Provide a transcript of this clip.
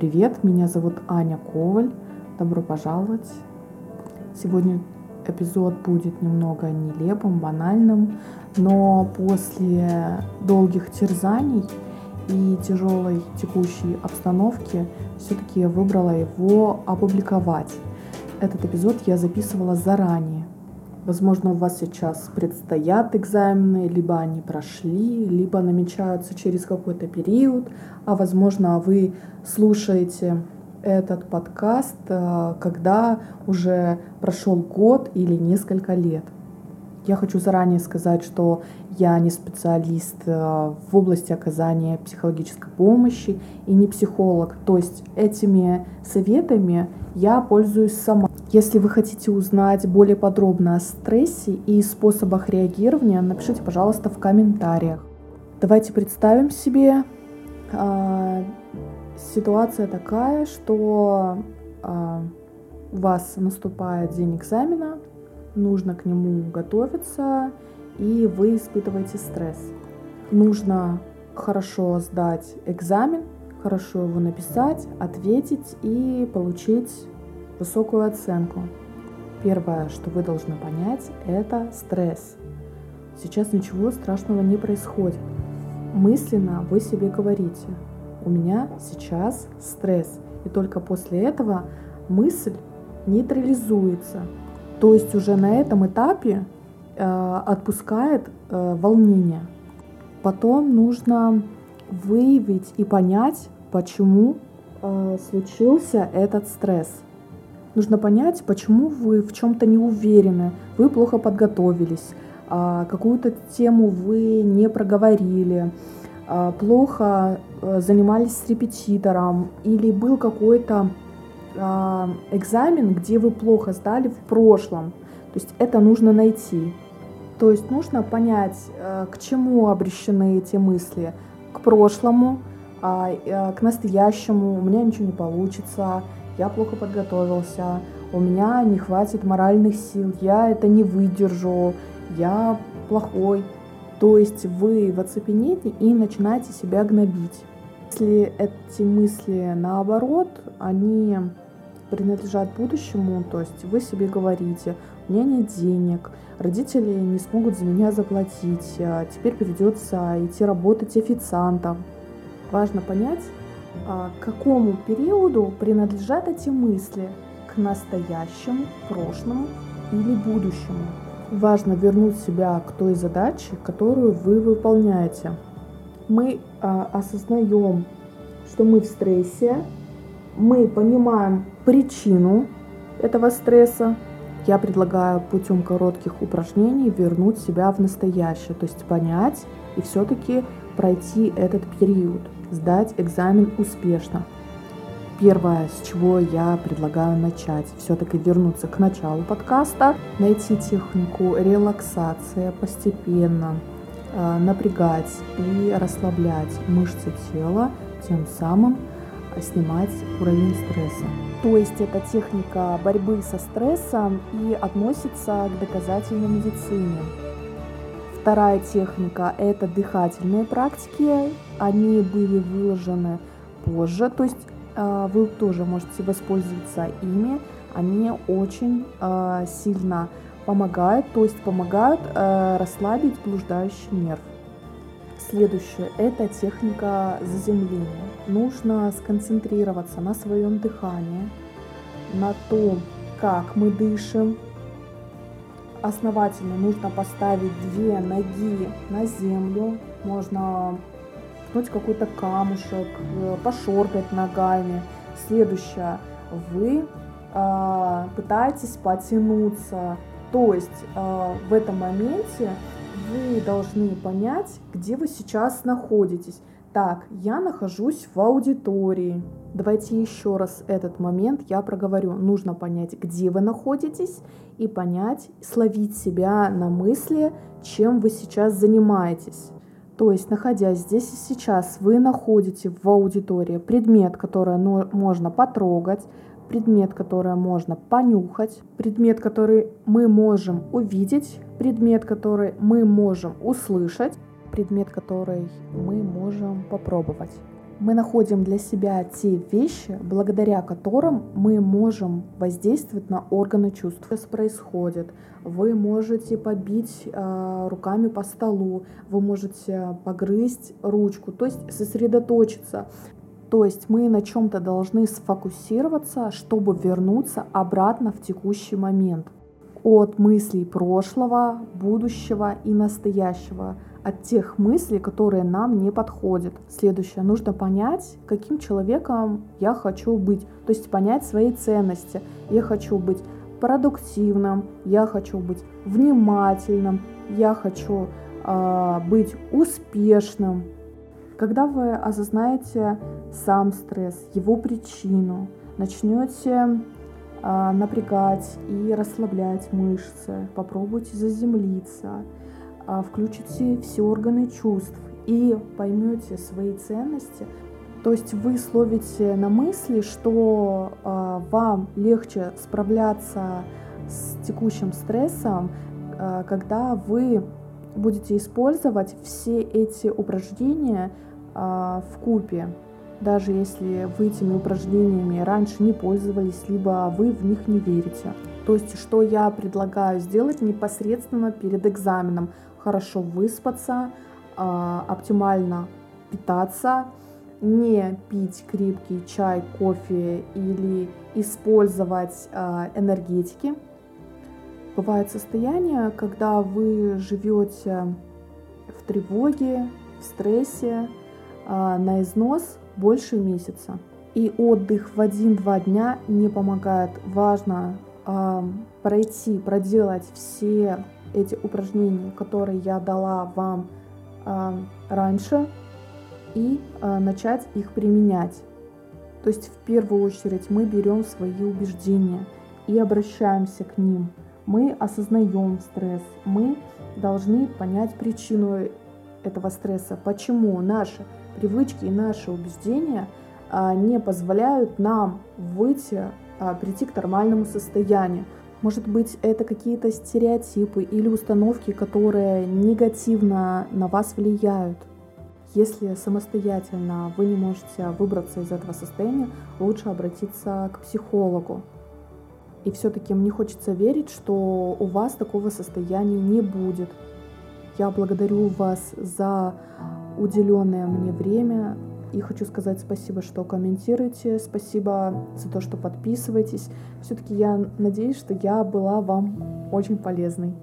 привет! Меня зовут Аня Коваль. Добро пожаловать. Сегодня эпизод будет немного нелепым, банальным, но после долгих терзаний и тяжелой текущей обстановки все-таки я выбрала его опубликовать. Этот эпизод я записывала заранее. Возможно, у вас сейчас предстоят экзамены, либо они прошли, либо намечаются через какой-то период, а возможно, вы слушаете этот подкаст, э, когда уже прошел год или несколько лет. Я хочу заранее сказать, что я не специалист э, в области оказания психологической помощи и не психолог. То есть этими советами я пользуюсь сама. Если вы хотите узнать более подробно о стрессе и способах реагирования, напишите, пожалуйста, в комментариях. Давайте представим себе э, ситуация такая, что э, у вас наступает день экзамена, нужно к нему готовиться, и вы испытываете стресс. Нужно хорошо сдать экзамен, хорошо его написать, ответить и получить высокую оценку. Первое, что вы должны понять, это стресс. Сейчас ничего страшного не происходит. Мысленно вы себе говорите, у меня сейчас стресс. И только после этого мысль нейтрализуется. То есть уже на этом этапе э, отпускает э, волнение. Потом нужно выявить и понять, почему э, случился этот стресс. Нужно понять, почему вы в чем-то не уверены, вы плохо подготовились, э, какую-то тему вы не проговорили, э, плохо э, занимались с репетитором или был какой-то э, экзамен, где вы плохо сдали в прошлом. То есть это нужно найти. То есть нужно понять, э, к чему обращены эти мысли. К прошлому, а, э, к настоящему. У меня ничего не получится, я плохо подготовился, у меня не хватит моральных сил, я это не выдержу, я плохой. То есть вы в оцепенении и начинаете себя гнобить. Если эти мысли наоборот, они принадлежат будущему, то есть вы себе говорите, у меня нет денег, родители не смогут за меня заплатить, а теперь придется идти работать официантом. Важно понять, к какому периоду принадлежат эти мысли, к настоящему, прошлому или будущему. Важно вернуть себя к той задаче, которую вы выполняете. Мы а, осознаем, что мы в стрессе, мы понимаем причину этого стресса, я предлагаю путем коротких упражнений вернуть себя в настоящее, то есть понять и все-таки пройти этот период, сдать экзамен успешно. Первое, с чего я предлагаю начать, все-таки вернуться к началу подкаста, найти технику релаксации постепенно, э, напрягать и расслаблять мышцы тела, тем самым снимать уровень стресса. То есть это техника борьбы со стрессом и относится к доказательной медицине. Вторая техника – это дыхательные практики. Они были выложены позже, то есть э, вы тоже можете воспользоваться ими. Они очень э, сильно помогают, то есть помогают э, расслабить блуждающий нерв. Следующее – это техника заземления. Нужно сконцентрироваться на своем дыхании, на том, как мы дышим. Основательно нужно поставить две ноги на землю. Можно пнуть какой-то камушек, пошоркать ногами. Следующее. Вы э, пытаетесь потянуться. То есть э, в этом моменте вы должны понять, где вы сейчас находитесь. Так, я нахожусь в аудитории. Давайте еще раз этот момент я проговорю. Нужно понять, где вы находитесь и понять, словить себя на мысли, чем вы сейчас занимаетесь. То есть, находясь здесь и сейчас, вы находите в аудитории предмет, который можно потрогать, предмет, который можно понюхать, предмет, который мы можем увидеть, предмет, который мы можем услышать, предмет, который мы можем попробовать. Мы находим для себя те вещи, благодаря которым мы можем воздействовать на органы чувств. Что происходит? Вы можете побить э, руками по столу, вы можете погрызть ручку, то есть сосредоточиться. То есть мы на чем-то должны сфокусироваться, чтобы вернуться обратно в текущий момент. От мыслей прошлого, будущего и настоящего. От тех мыслей, которые нам не подходят. Следующее. Нужно понять, каким человеком я хочу быть. То есть понять свои ценности. Я хочу быть продуктивным, я хочу быть внимательным, я хочу э, быть успешным, когда вы осознаете сам стресс, его причину, начнете напрягать и расслаблять мышцы, попробуйте заземлиться, э, включите все органы чувств и поймете свои ценности, то есть вы словите на мысли, что э, вам легче справляться с текущим стрессом, когда вы будете использовать все эти упражнения а, в купе, даже если вы этими упражнениями раньше не пользовались, либо вы в них не верите. То есть, что я предлагаю сделать непосредственно перед экзаменом? Хорошо выспаться, а, оптимально питаться, не пить крепкий чай, кофе или использовать а, энергетики. Бывает состояние, когда вы живете в тревоге, в стрессе, а, на износ больше месяца. И отдых в один-два дня не помогает. Важно э, пройти, проделать все эти упражнения, которые я дала вам э, раньше, и э, начать их применять. То есть в первую очередь мы берем свои убеждения и обращаемся к ним. Мы осознаем стресс, мы должны понять причину этого стресса, почему наши привычки и наши убеждения а, не позволяют нам выйти, а, прийти к нормальному состоянию. Может быть, это какие-то стереотипы или установки, которые негативно на вас влияют. Если самостоятельно вы не можете выбраться из этого состояния, лучше обратиться к психологу. И все-таки мне хочется верить, что у вас такого состояния не будет. Я благодарю вас за уделенное мне время. И хочу сказать спасибо, что комментируете, спасибо за то, что подписываетесь. Все-таки я надеюсь, что я была вам очень полезной.